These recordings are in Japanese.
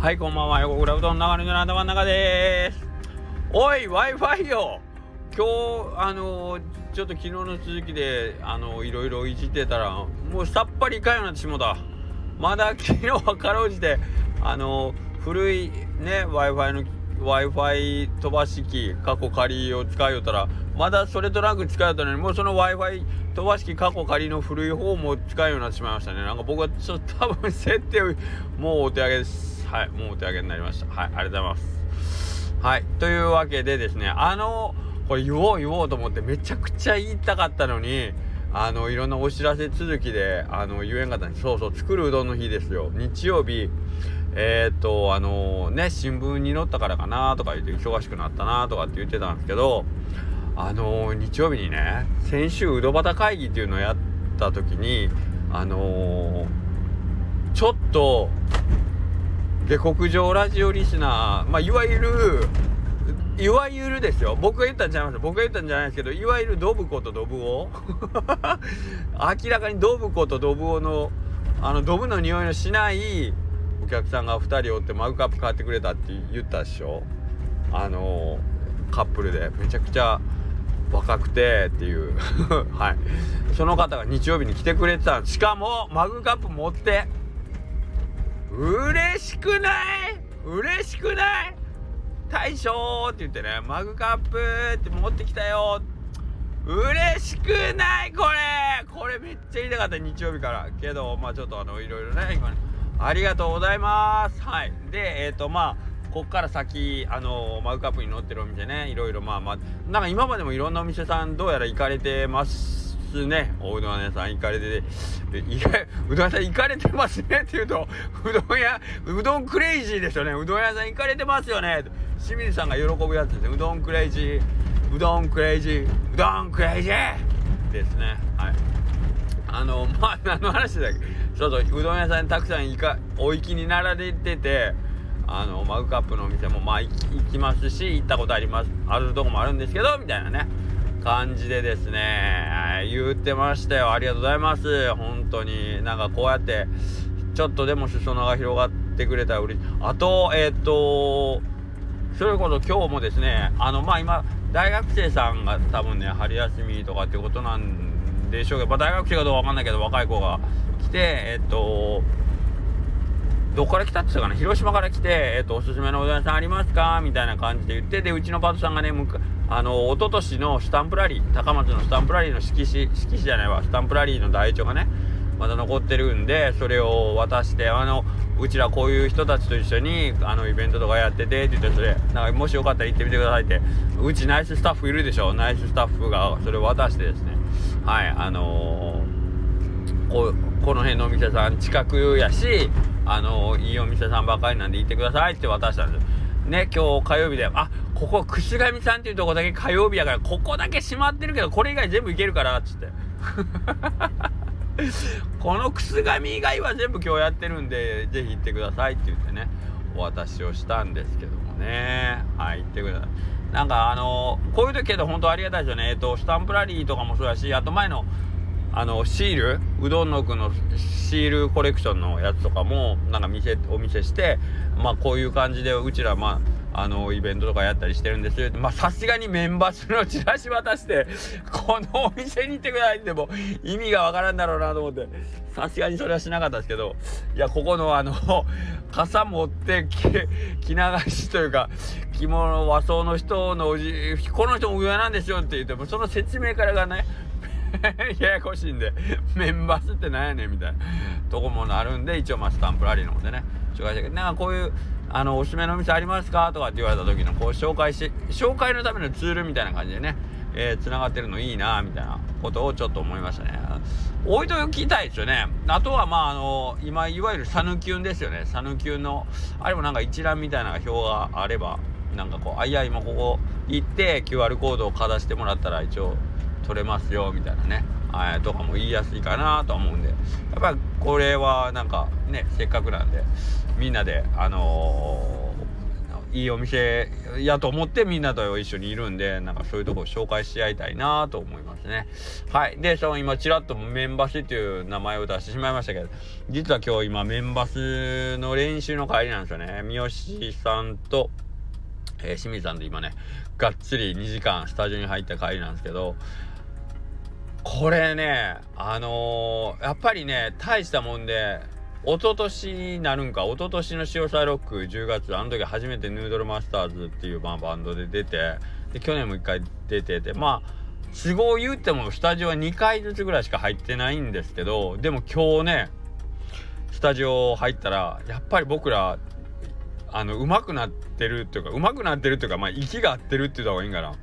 はい、こんばんは。横倉うどん長野の頭の中でーす。おい、Wi-Fi よ今日、あのー、ちょっと昨日の続きで、あのー、いろいろいじってたら、もうさっぱりいかんようになってしもた。まだ昨日はかろうじて、あのー、古いね、Wi-Fi の Wi-Fi 飛ばし機、過去仮を使いよったら、まだそれとなく使いよったのに、もうその Wi-Fi 飛ばし機過去仮の古い方も使うようになってしまいましたね。なんか僕はちょっと多分設定をもうお手上げです。はい、もうお手上げになりました。はい、ありがとうございます。はい、というわけでですね、あの、これ言おう言おうと思ってめちゃくちゃ言いたかったのに、あの、いろんなお知らせ続きで、あの、言えんかったんです。そうそう、作るうどんの日ですよ。日曜日、えー、っと、あのね、新聞に載ったからかなとか言って忙しくなったなとかって言ってたんですけど、あの日曜日にね、先週うどばた会議っていうのをやった時に、あのちょっと、下克上ラジオリスナー、まあ、いわゆる、いわゆるですよ。僕が言ったんじゃないです僕が言ったんじゃないですけど、いわゆるドブコとドブオ 明らかにドブコとドブオの、あの、ドブの匂いのしないお客さんが2人おってマグカップ買ってくれたって言ったでしょあのカップルで。めちゃくちゃ若くてっていう はい。その方が日曜日に来てくれてたしかも、マグカップ持って、嬉しくない？嬉しくない？大将って言ってね、マグカップって持ってきたよ。嬉しくない？これ。これめっちゃ言いたかった日曜日から。けど、まあちょっとあの、いろいろね、今、ね、ありがとうございます。はい。で、えっ、ー、と、まあ、こっから先、あのマグカップに載ってるお店ね、いろいろまあまあ、なんか今までもいろんなお店さんどうやら行かれてますすねおうどん屋さん行かれててうどん屋さん行かれてますねって言うとうどん屋うどんクレイジーですよね。うどん屋さん行かれてますよね。清水さんが喜ぶやつですね。うどんクレイジーうどんクレイジーうどんクレイジーですね。はい。あのまあ何の話だっけ。そうそううどん屋さんたくさん行かお行きになられててあのマグカップのお店もまあ行きますし行ったことありますあるとこもあるんですけどみたいなね。感じでですね言ってましたよ。ありがとうございます。本当に。なんかこうやってちょっとでも裾野が広がってくれたら嬉しい。あとえっ、とそれこそ今日もですねあのまあ今大学生さんが多分ね春休みとかってことなんでしょうけど、まあ、大学生かどうかわかんないけど若い子が来てえっ、とどこから来たって言ったかな？広島から来て、えっ、と、おすすめのうどん屋さんありますか？みたいな感じで言って、で、うちのパートさんがね、あの、一昨年のスタンプラリー、高松のスタンプラリーの色紙、色紙じゃないわ、スタンプラリーの台帳がね、まだ残ってるんで、それを渡して、あの、うちらこういう人たちと一緒に、あの、イベントとかやってて、って言って、それ、なんか、もしよかったら行ってみてくださいって、うちナイススタッフいるでしょ？ナイススタッフが、それを渡してですね、はい、あのー、ここの辺のお店さん近くやし、あのいいお店さんばかりなんで行ってくださいって渡したんです。ね今日火曜日であここ串上さんっていうとこだけ火曜日やからここだけ閉まってるけどこれ以外全部行けるからつって。この串上以外は全部今日やってるんでぜひ行ってくださいって言ってねお渡しをしたんですけどもね。はい行ってください。なんかあのこういう時けど本当ありがたいですよね。えっとスタンプラリーとかもそうやしあと前のあのシールうどんの具のシールコレクションのやつとかもなんか見せお見せしてまあこういう感じでうちらまああのイベントとかやったりしてるんですよ。まあさすがにメンバー数のチラシ渡して このお店に行ってくださいっても意味がわからんだろうなと思って。さすがにそれはしなかったですけどいやここのあの 傘持って 着流しというか着物和装の人のおじこの人も上なんですよって言ってもその説明からがね ややこしいんで、メンバースってなんやねんみたいなとこもなるんで、一応まあスタンプラリーの方でね、紹介したけど、なんかこういう、あの、おすすめのお店ありますか？とかって言われた時の、こう紹介し、紹介のためのツールみたいな感じでね、えー、繋がってるのいいなみたいなことをちょっと思いましたね。置いときたいですよね。あとは、まあ、あの、今、いわゆるサヌキュンですよね。サヌキュンの、あれもなんか一覧みたいな表があれば、なんかこう、あいや、今ここ行って、QR コードをかざしてもらったら、一応、取れますよみたいなね。とかも言いやすいかなと思うんで。やっぱりこれはなんかねせっかくなんでみんなであのいいお店やと思ってみんなと一緒にいるんでなんかそういうとこ紹介し合いたいなと思いますね。はい。でその今ちらっとメンバスっていう名前を出してしまいましたけど実は今日今メンバスの練習の帰りなんですよね。三好さんとえー、清水さんで今ねがっつり2時間スタジオに入った帰りなんですけどこれねあのー、やっぱりね大したもんで一昨年になるんか一昨年の潮騒ロック10月あの時初めてヌードルマスターズっていう、まあ、バンドで出てで去年も1回出ててまあ都合言ってもスタジオは2回ずつぐらいしか入ってないんですけどでも今日ねスタジオ入ったらやっぱり僕らあの上手くなってるっていうか上手くなってるっていうかまあ息が合ってるって言った方がいいんかな。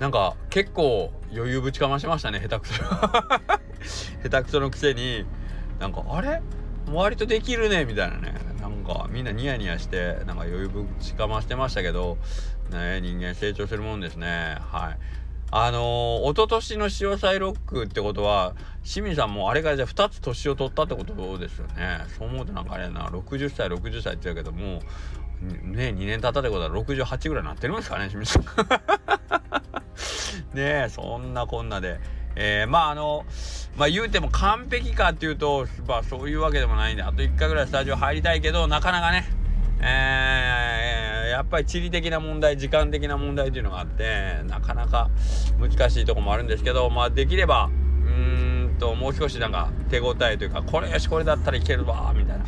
なんか結構余裕ぶちかましましたね下手くそ。下手くそのくせに。なんかあれ？割とできるねみたいなね。なんかみんなニヤニヤしてなんか余裕ぶちかましてましたけどね人間成長するもんですね。はい。あのー、一昨年の潮騒ロックってことは清水さんもあれからじゃあ2つ年を取ったってことですよね。そう思うとなんかあれな60歳60歳って言うけどもね2年経ったってことは68ぐらいになってるんですかね清水さん。ねえそんなこんなで。えー、まああのまあ言うても完璧かっていうとまあそういうわけでもないんであと1回ぐらいスタジオ入りたいけどなかなかねえー、やっぱり地理的な問題時間的な問題っていうのがあってなかなか難しいとこもあるんですけどまあできればうんともう少しなんか手応えというかこれよしこれだったらいけるわみたいな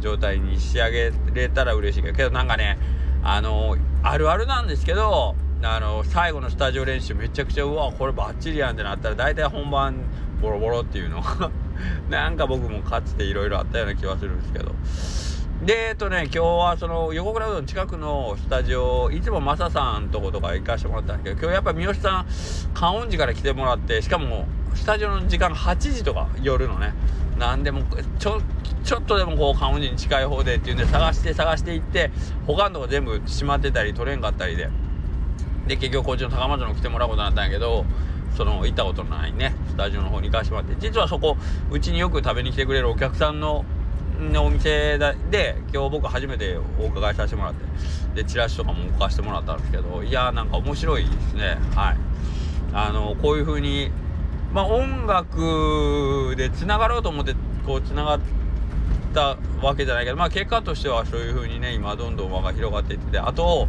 状態に仕上げれたら嬉しいけどけどなんかねあのあるあるなんですけどあの最後のスタジオ練習めちゃくちゃうわこれバッチリやんってなったら大体本番ボロボロっていうの なんか僕もかつていろいろあったような気はするんですけど。でえっとね今日はその横倉うどん近くのスタジオいつもマサさんとことか行かしてもらったんですけど今日やっぱ三好さん観音寺から来てもらってしかもスタジオの時間8時とか夜のねなんでもちょちょっとでもこう観音寺に近い方でっていうんで探して探していって他のとこ全部閉まってたり取れんかったりで。で結局こっちの高松の来てもらうことになったんやけどその行ったことのないね。スタジオの方に行かしてもらって。実はそこうちによく食べに来てくれるお客さんのお店で今日僕初めてお伺いさせてもらって。でチラシとかも置かせてもらったんですけどいやーなんか面白いですね。はい。あのこういう風にまあ音楽でつながろうと思ってこうつながったわけじゃないけどまあ結果としてはそういう風にね今どんどん輪が広がっていってあと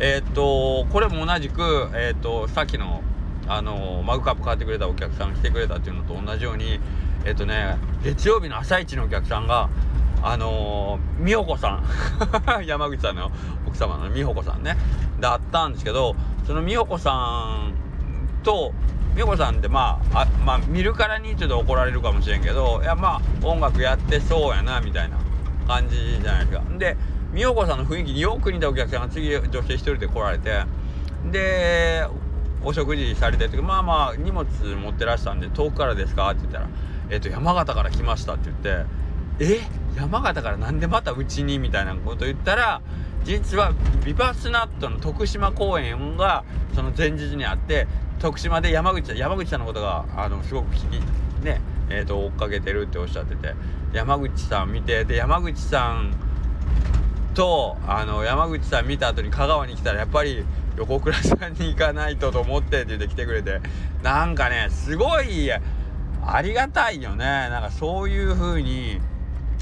えっ、とこれも同じくえっ、とさっきのあのマグカップ買ってくれたお客さん来てくれたっていうのと同じようにえっとね月曜日の朝一のお客さんがあのー、美穂子さん 山口さんの奥様の美穂子さんねだったんですけどその美穂子さんと美穂さんってまああまあ見るからにちょっと怒られるかもしれんけどいやまあ音楽やってそうやなみたいな感じじゃないですか。で美穂子さんの雰囲気によく似たお客さんが次女性一人で来られてでお食事されてる時まあまあ荷物持ってらしたんで遠くからですかって言ったらえっ、と、山形から来ましたって言って、え？山形からなんでまたうちに？みたいなこと言ったら、実はビバスナットの徳島公演がその前日にあって、徳島で山口山口さんのことがあのすごく気にねえーと、追っかけてるっておっしゃってて山口さん見てで山口さんとあの山口さん見た後に香川に来たらやっぱり横倉さんに行かないとと思ってって言って来てくれてなんかねすごいありがたいよね。なんかそういう風に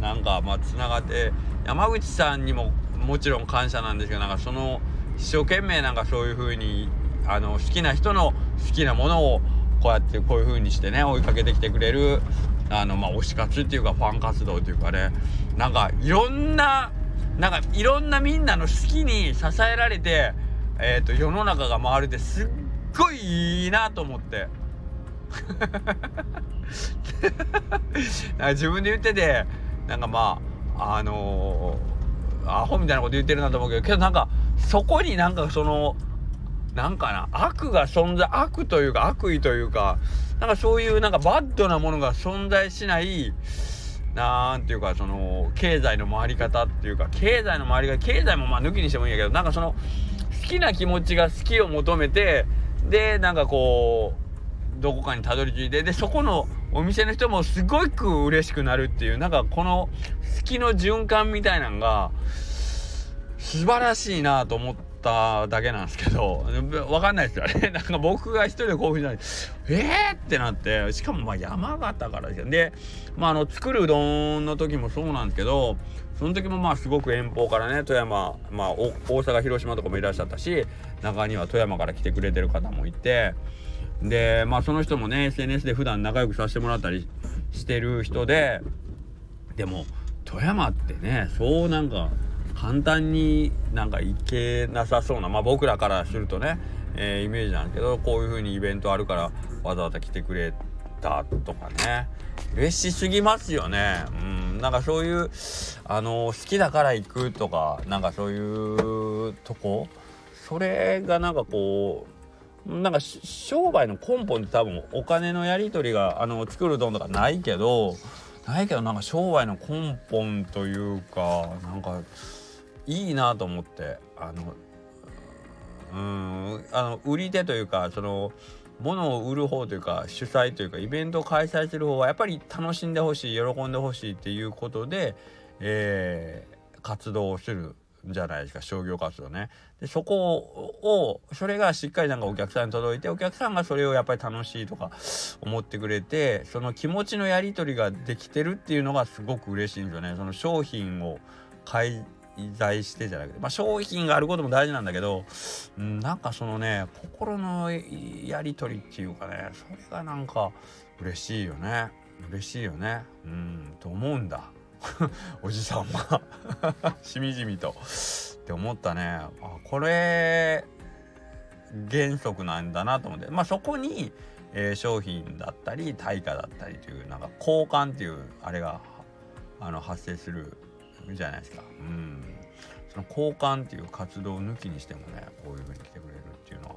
なんかまあつながって山口さんにももちろん感謝なんですけどなんかその一生懸命なんかそういう風にあの好きな人の好きなものをこうやってこういう風にしてね追いかけてきてくれるあのまあ推し活っていうかファン活動っていうかねなんかいろんななんかいろんなみんなの好きに支えられてえっ、ー、と世の中が回るってすっごいいいなと思って。自分で言っててなんかまああのー、アホみたいなこと言ってるなと思うけどけどなんかそこになんかそのなんかな悪が存在悪というか悪意というかなんかそういうなんかバッドなものが存在しないなんていうかその経済の回り方っていうか経済の回り方経済もまあ抜きにしてもいいんやけどなんかその好きな気持ちが好きを求めてでなんかこうどこかにたどり着いてでそこのお店の人もすごく嬉しくなるっていうなんかこの好きの循環みたいなんが素晴らしいなと思っただけなんですけど分かんないですよ。ねなんか僕が一人で興奮しない。えーってなってしかもまあ山形からですよ。でまああの作るうどんの時もそうなんですけどその時もまあすごく遠方からね富山まあ大阪広島とかもいらっしゃったし中には富山から来てくれてる方もいてでまあその人もね SNS で普段仲良くさせてもらったりしてる人ででも富山ってねそうなんか簡単になんか行けなさそうなまあ僕らからするとね、えー、イメージなんだけどこういう風にイベントあるからわざわざ来てくれたとかね。嬉しすぎますよね。うん。なんかそういうあの好きだから行くとかなんかそういうとこそれがなんかこうなんか商売の根本って多分お金のやり取りがあの作るどんとかないけどないけどなんか商売の根本というかなんかいいなと思ってあのうんあの売り手というかその物を売る方というか主催というかイベントを開催する方はやっぱり楽しんでほしい喜んでほしいっていうことで、えー、活動をする。じゃないですか商業活動ね。でそこをそれがしっかりなんかお客さんに届いてお客さんがそれをやっぱり楽しいとか思ってくれてその気持ちのやり取りができてるっていうのがすごく嬉しいんですよね。その商品を開在してじゃなくて、まあ、商品があることも大事なんだけど、うん、なんかそのね心のやり取りっていうかねそれがなんか嬉しいよね嬉しいよねうんと思うんだ おじさんは しみじみとって思ったねあこれ原則なんだなと思ってまあそこに、えー、商品だったり対価だったりというなんか交換っていうあれがあの発生するじゃないですか。うん。その交換っていう活動を抜きにしてもね、こういう風に来てくれるっていうのは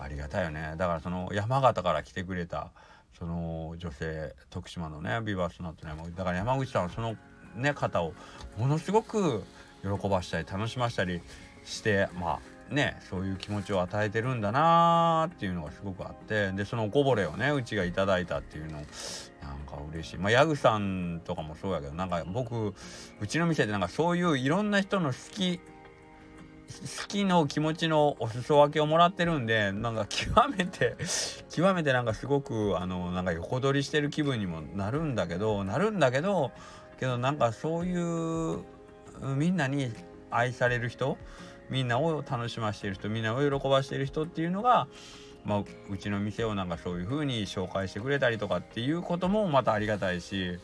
ありがたいよね。だからその山形から来てくれた、その女性、徳島のね、ビバースナットね、だから山口さんそのね、方をものすごく喜ばしたり、楽しましたりして、まあ、ねそういう気持ちを与えてるんだなーっていうのがすごくあってでそのおこぼれをねうちがいただいたっていうのなんか嬉しい。まあヤグさんとかもそうやけどなんか僕うちの店でなんかそういういろんな人の好き好きの気持ちのお裾分けをもらってるんでなんか極めて極めてなんかすごくあのなんか横取りしてる気分にもなるんだけどなるんだけどけどなんかそういうみんなに愛される人みんなを楽しませている人みんなを喜ばしている人っていうのが、まあ、うちの店をなんかそういう風に紹介してくれたりとかっていうこともまたありがたいし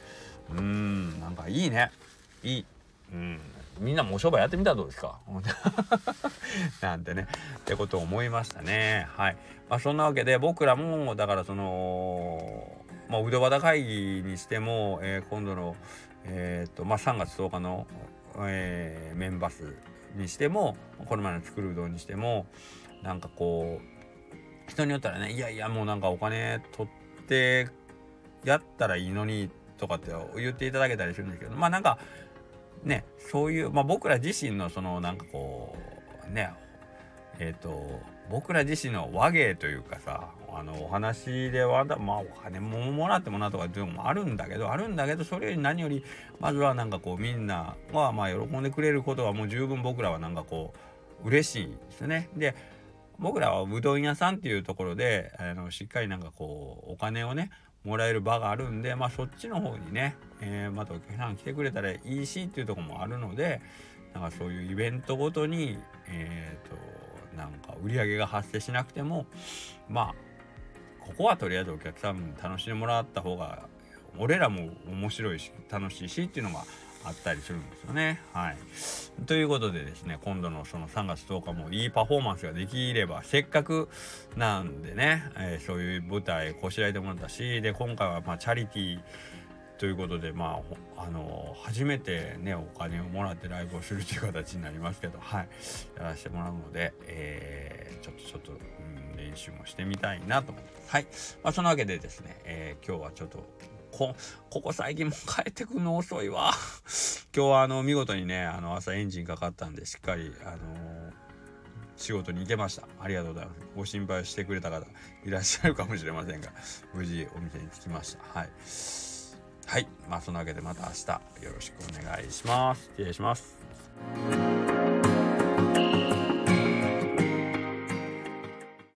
うんなんかいいね。いい。うん。みんなもお商売やってみたらどうですか？なんてね。ってことを思いましたね。はい。まあそんなわけで僕らもだからそのまあうどば会議にしても、えー、今度のえっ、とまあ3月10日の、えー、メンバスにしてもこの前の作るうどんにしてもなんかこう人によったらねいやいやもうなんかお金取ってやったらいいのにとかって言っていただけたりするんですけどまあなんかねそういう、まあ、僕ら自身のそのなんかこうねえっ、ー、と僕ら自身の和芸というかさあのお話ではまあお金ももらってもなとかっていうのもあるんだけどあるんだけどそれより何よりまずはなんかこうみんなはまあ喜んでくれることはもう十分僕らはなんかこう嬉しいんですね。で僕らはうどん屋さんっていうところであのしっかりなんかこうお金をねもらえる場があるんでまあそっちの方にね、えー、またお客さん来てくれたらいいしっていうとこもあるのでなんかそういうイベントごとにえっ、ー、となんか売り上げが発生しなくてもまあここはとりあえずお客さんに楽しんでもらった方が俺らも面白いし楽しいしっていうのがあったりするんですよね。はい。ということでですね、今度のその3月10日もいいパフォーマンスができれば、せっかくなんでね、えー、そういう舞台こしらえてもらったし、で、今回はまチャリティーということでまああの初めてねお金をもらってライブをするという形になりますけどはいやらせてもらうので、えー、ちょっとちょっと、うん、練習もしてみたいなと思ってはい、まあ、そのわけでですね、えー、今日はちょっとこここ最近も帰ってくるの遅いわ 今日はあの見事にねあの朝エンジンかかったんでしっかりあの仕事に行けました。ありがとうございます。ご心配してくれた方いらっしゃるかもしれませんが、無事お店に着きました。はい。はい。まあ、そんなわけでまた明日よろしくお願いします。失礼します。